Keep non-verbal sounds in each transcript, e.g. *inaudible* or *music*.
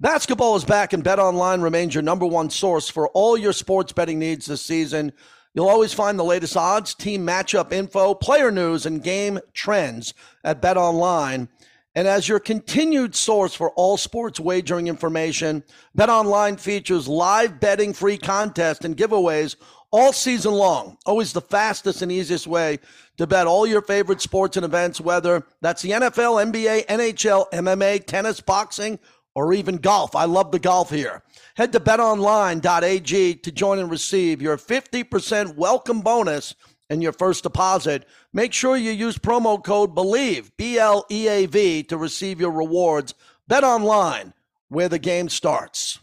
Basketball is back, and BetOnline remains your number one source for all your sports betting needs this season. You'll always find the latest odds, team matchup info, player news, and game trends at BetOnline. And as your continued source for all sports wagering information, BetOnline features live betting free contests and giveaways all season long. Always the fastest and easiest way to bet all your favorite sports and events, whether that's the NFL, NBA, NHL, MMA, tennis, boxing, or even golf. I love the golf here. Head to betonline.ag to join and receive your 50% welcome bonus and your first deposit. Make sure you use promo code BLEAV, B L E A V, to receive your rewards. Bet online, where the game starts.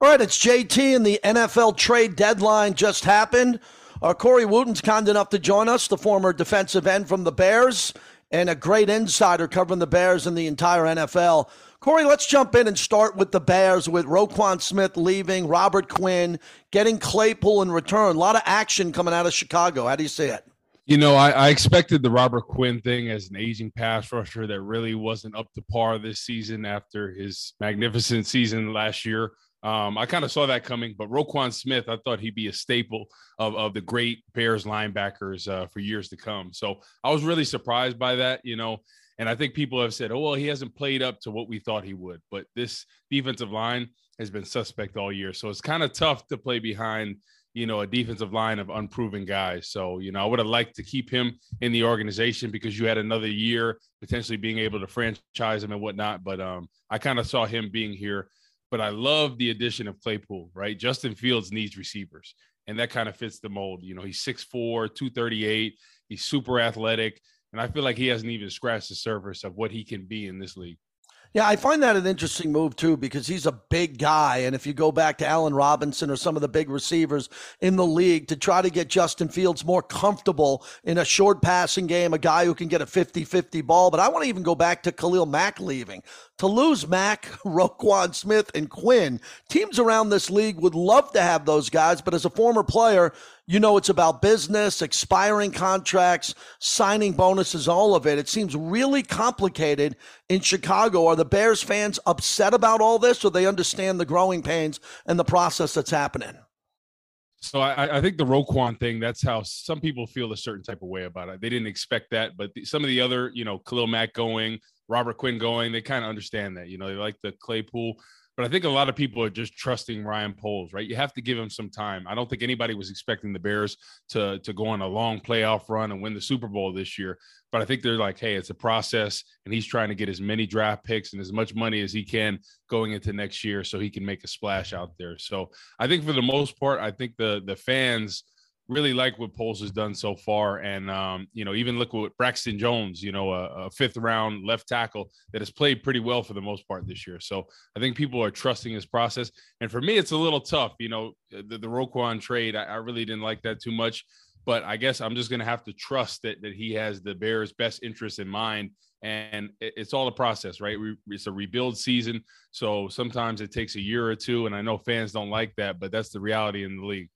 All right, it's JT, and the NFL trade deadline just happened. Uh, Corey Wootton's kind enough to join us, the former defensive end from the Bears, and a great insider covering the Bears and the entire NFL. Corey, let's jump in and start with the Bears with Roquan Smith leaving, Robert Quinn getting Claypool in return. A lot of action coming out of Chicago. How do you see it? You know, I, I, expected the Robert Quinn thing as an aging pass rusher that really wasn't up to par this season after his magnificent season last year. Um, I kind of saw that coming, but Roquan Smith, I thought he'd be a staple of, of the great Bears linebackers uh, for years to come. So I was really surprised by that. You know, and I think people have said, oh, well, he hasn't played up to what we thought he would. But this defensive line has been suspect all year. So it's kind of tough to play behind, you know, a defensive line of unproven guys. So, you know, I would have liked to keep him in the organization because you had another year potentially being able to franchise him and whatnot. But um, I kind of saw him being here. But I love the addition of Claypool, right? Justin Fields needs receivers, and that kind of fits the mold. You know, he's 6'4, 238. He's super athletic and I feel like he hasn't even scratched the surface of what he can be in this league. Yeah, I find that an interesting move too because he's a big guy. And if you go back to Allen Robinson or some of the big receivers in the league to try to get Justin Fields more comfortable in a short passing game, a guy who can get a 50 50 ball. But I want to even go back to Khalil Mack leaving. To lose Mack, *laughs* Roquan Smith, and Quinn, teams around this league would love to have those guys. But as a former player, you know, it's about business, expiring contracts, signing bonuses, all of it. It seems really complicated in Chicago. Are the Bears fans upset about all this, or they understand the growing pains and the process that's happening? So I, I, think the Roquan thing, that's how some people feel a certain type of way about it. They didn't expect that, but the, some of the other, you know, Khalil Mack going, Robert Quinn going, they kind of understand that. You know, they like the Claypool but I think a lot of people are just trusting Ryan Poles, right? You have to give him some time. I don't think anybody was expecting the Bears to to go on a long playoff run and win the Super Bowl this year. But I think they're like, hey, it's a process, and he's trying to get as many draft picks and as much money as he can going into next year, so he can make a splash out there. So I think for the most part, I think the the fans really like what Poles has done so far. And, um, you know, even look what Braxton Jones, you know, a, a, fifth round left tackle that has played pretty well for the most part this year. So I think people are trusting his process. And for me, it's a little tough. You know, the, the Roquan trade, I, I really didn't like that too much. But I guess I'm just going to have to trust that, that he has the Bears' best interests in mind and it's all a process, right? It's a rebuild season, so sometimes it takes a year or two, and I know fans don't like that, but that's the reality in the league.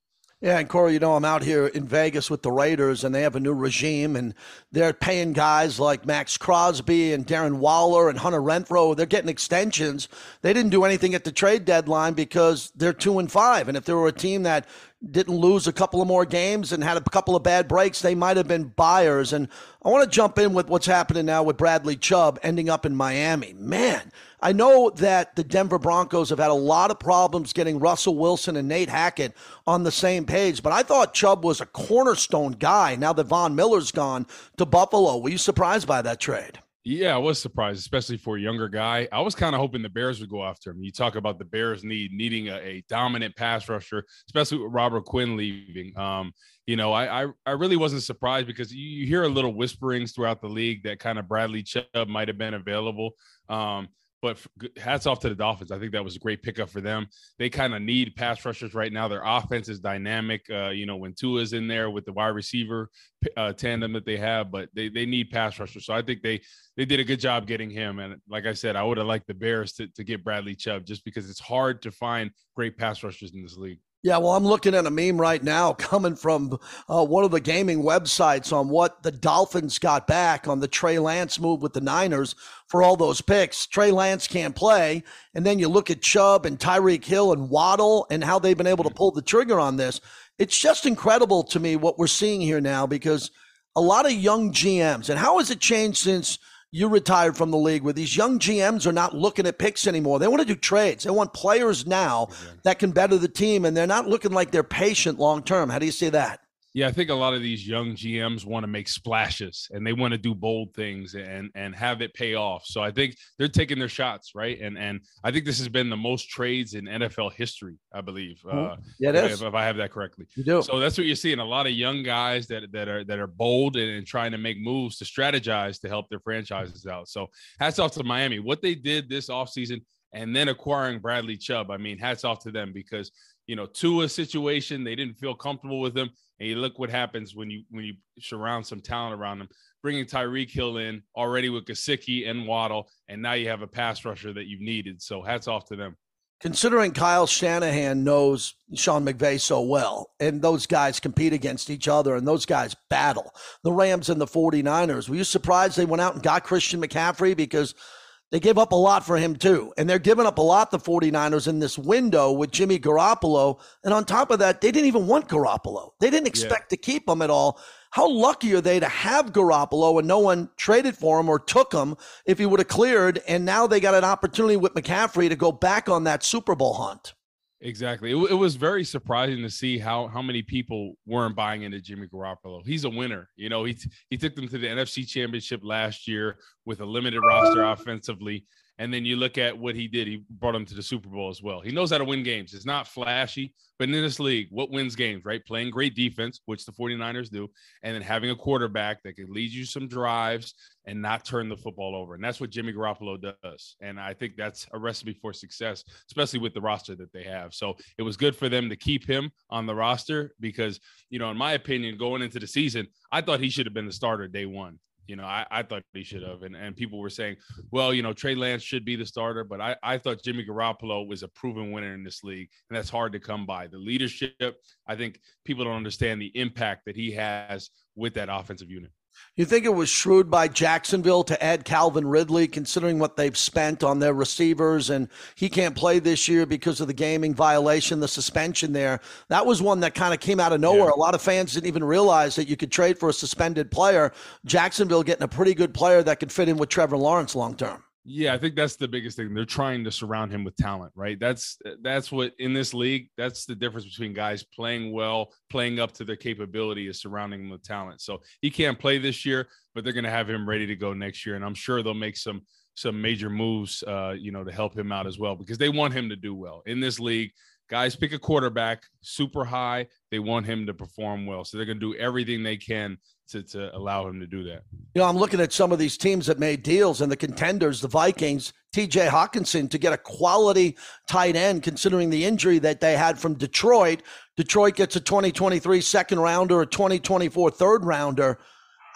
Yeah, and Corey, you know, I'm out here in Vegas with the Raiders, and they have a new regime, and they're paying guys like Maxx Crosby and Darren Waller and Hunter Renfrow. They're getting extensions. They didn't do anything at the trade deadline because they're two and five. And if there were a team that didn't lose a couple of more games and had a couple of bad breaks, they might have been buyers. And I want to jump in with what's happening now with Bradley Chubb ending up in Miami. Man, I know that the Denver Broncos have had a lot of problems getting Russell Wilson and Nate Hackett on the same page, but I thought Chubb was a cornerstone guy now that Von Miller's gone to Buffalo. Were you surprised by that trade? Yeah, I was surprised, especially for a younger guy. I was kind of hoping the Bears would go after him. You talk about the Bears need needing a, a dominant pass rusher, especially with Robert Quinn leaving. Um, you know, I, I, I really wasn't surprised because you, you, hear a little whisperings throughout the league that kind of Bradley Chubb might have been available. Um, but hats off to the Dolphins. I think that was a great pickup for them. They kind of need pass rushers right now. Their offense is dynamic. Uh, you know, when Tua's in there with the wide receiver uh, tandem that they have, but they, they need pass rushers. So I think they they did a good job getting him. And like I said, I would have liked the Bears to, to get Bradley Chubb just because it's hard to find great pass rushers in this league. Yeah, well, I'm looking at a meme right now *laughs* coming from uh, one of the gaming websites on what the Dolphins got back on the Trey Lance move with the Niners for all those picks. Trey Lance can't play. And then you look at Chubb and Tyreek Hill and Waddle and how they've been able to pull the trigger on this. It's just incredible to me what we're seeing here now because a lot of young GMs, and how has it changed since – you retired from the league where these young GMs are not looking at picks anymore. They want to do trades. They want players now that can better the team, and they're not looking like they're patient long term. How do you see that? Yeah, I think a lot of these young GMs want to make splashes and they want to do bold things and and have it pay off. So I think they're taking their shots, right? And and I think this has been the most trades in NFL history, I believe. Mm-hmm. Uh, yeah, it if, if, I have that correctly. You do. So that's what you're seeing. A lot of young guys that that are that are bold and, and trying to make moves to strategize to help their franchises out. So hats off to Miami. What they did this offseason and then acquiring Bradley Chubb. I mean, hats off to them because you know, to a situation they didn't feel comfortable with him. And you look what happens when you when you surround some talent around them. Bringing Tyreek Hill in already with Gesicki and Waddle, and now you have a pass rusher that you've needed. So hats off to them. Considering Kyle Shanahan knows Sean McVay so well, and those guys compete against each other, and those guys battle. The Rams and the 49ers. Were you surprised they went out and got Christian McCaffrey? Because – they gave up a lot for him, too. And they're giving up a lot, the 49ers, in this window with Jimmy Garoppolo. And on top of that, they didn't even want Garoppolo. They didn't expect yeah. to keep him at all. How lucky are they to have Garoppolo and no one traded for him or took him if he would have cleared? And now they got an opportunity with McCaffrey to go back on that Super Bowl hunt. Exactly. It, it, was very surprising to see how how many people weren't buying into Jimmy Garoppolo. He's a winner. You know, he he took them to the NFC Championship last year with a limited roster offensively. And then you look at what he did. He brought him to the Super Bowl as well. He knows how to win games. It's not flashy, but in this league, what wins games, right? Playing great defense, which the 49ers do, and then having a quarterback that can lead you some drives and not turn the football over. And that's what Jimmy Garoppolo does. And I think that's a recipe for success, especially with the roster that they have. So it was good for them to keep him on the roster because, you know, in my opinion, going into the season, I thought he should have been the starter day one. You know, I, I thought he should have. And, and people were saying, well, you know, Trey Lance should be the starter. But I, I thought Jimmy Garoppolo was a proven winner in this league. And that's hard to come by. The leadership, I think people don't understand the impact that he has with that offensive unit. You think it was shrewd by Jacksonville to add Calvin Ridley, considering what they've spent on their receivers, and he can't play this year because of the gaming violation, the suspension there. That was one that kind of came out of nowhere. Yeah. A lot of fans didn't even realize that you could trade for a suspended player. Jacksonville getting a pretty good player that could fit in with Trevor Lawrence long term. Yeah, I think that's the biggest thing. They're trying to surround him with talent, right? That's that's what in this league, that's the difference between guys playing well, playing up to their capability is surrounding him with talent. So he can't play this year, but they're going to have him ready to go next year and I'm sure they'll make some some major moves uh, you know, to help him out as well because they want him to do well. In this league, guys pick a quarterback super high. They want him to perform well. So they're going to do everything they can to, to allow him to do that. You know, I'm looking at some of these teams that made deals and the contenders, the Vikings, TJ Hockenson to get a quality tight end, considering the injury that they had from Detroit. Detroit gets a 2023 second rounder, a 2024 third rounder.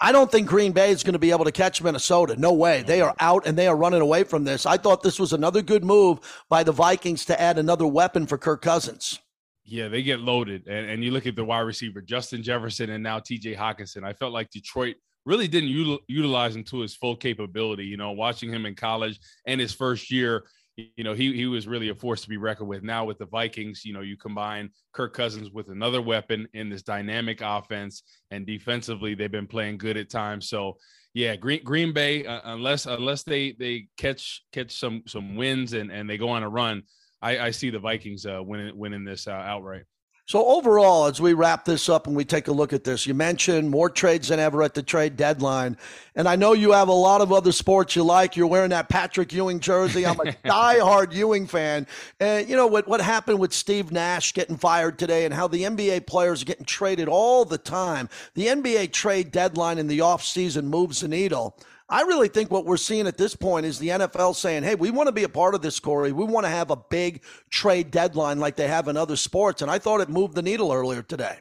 I don't think Green Bay is going to be able to catch Minnesota. No way. They are out and they are running away from this. I thought this was another good move by the Vikings to add another weapon for Kirk Cousins. Yeah, they get loaded. And, and you look at the wide receiver, Justin Jefferson and now TJ Hockenson. I felt like Detroit really didn't util- utilize him to his full capability. You know, watching him in college and his first year, you know, he he was really a force to be reckoned with. Now with the Vikings, you know, you combine Kirk Cousins with another weapon in this dynamic offense, and defensively they've been playing good at times. So yeah, Green Green Bay, uh, unless unless they they catch catch some some wins and and they go on a run, I, I see the Vikings uh, winning winning this uh, outright. So overall, as we wrap this up and we take a look at this, you mentioned more trades than ever at the trade deadline, and I know you have a lot of other sports you like. You're wearing that Patrick Ewing jersey. I'm a *laughs* diehard Ewing fan, and you know what what happened with Steve Nash getting fired today, and how the NBA players are getting traded all the time. The NBA trade deadline in the off season moves the needle. I really think what we're seeing at this point is the NFL saying, hey, we want to be a part of this, Corey. We want to have a big trade deadline like they have in other sports. And I thought it moved the needle earlier today.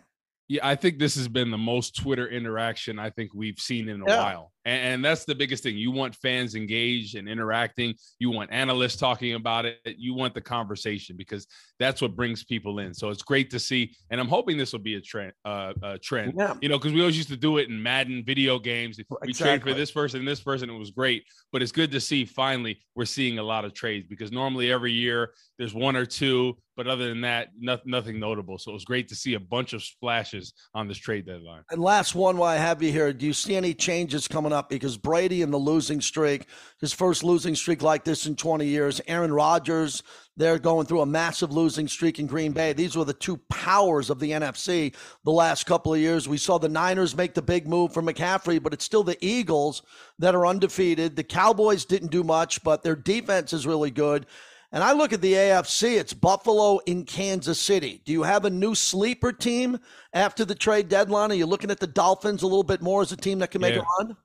Yeah, I think this has been the most Twitter interaction I think we've seen in a yeah. while. And, and, that's the biggest thing. You want fans engaged and interacting. You want analysts talking about it. You want the conversation because that's what brings people in. So it's great to see. And I'm hoping this will be a trend. Uh, a trend. Yeah. You know, because we always used to do it in Madden video games. We exactly. trade for this person, this person. It was great. But it's good to see finally we're seeing a lot of trades because normally every year there's one or two but other than that, nothing, nothing notable. So it was great to see a bunch of splashes on this trade deadline. And last one, while I have you here, do you see any changes coming up? Because Brady in the losing streak, his first losing streak like this in 20 years. Aaron Rodgers, they're going through a massive losing streak in Green Bay. These were the two powers of the NFC the last couple of years. We saw the Niners make the big move for McCaffrey, but it's still the Eagles that are undefeated. The Cowboys didn't do much, but their defense is really good. And I look at the AFC, it's Buffalo in Kansas City. Do you have a new sleeper team after the trade deadline? Are you looking at the Dolphins a little bit more as a team that can make yeah. a run?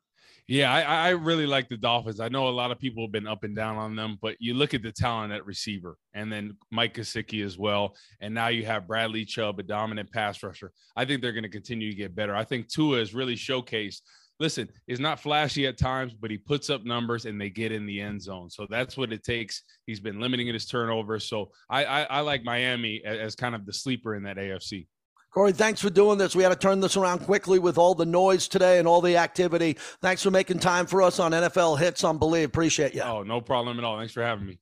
Yeah, I, I, really like the Dolphins. I know a lot of people have been up and down on them, but you look at the talent at receiver and then Mike Gesicki as well. And now you have Bradley Chubb, a dominant pass rusher. I think they're going to continue to get better. I think Tua has really showcased listen, is not flashy at times, but he puts up numbers and they get in the end zone. So that's what it takes. He's been limiting his turnover. So I, I, I like Miami as kind of the sleeper in that AFC. Corey, thanks for doing this. We had to turn this around quickly with all the noise today and all the activity. Thanks for making time for us on NFL Hits on Bleav. Appreciate you. Oh, no problem at all. Thanks for having me.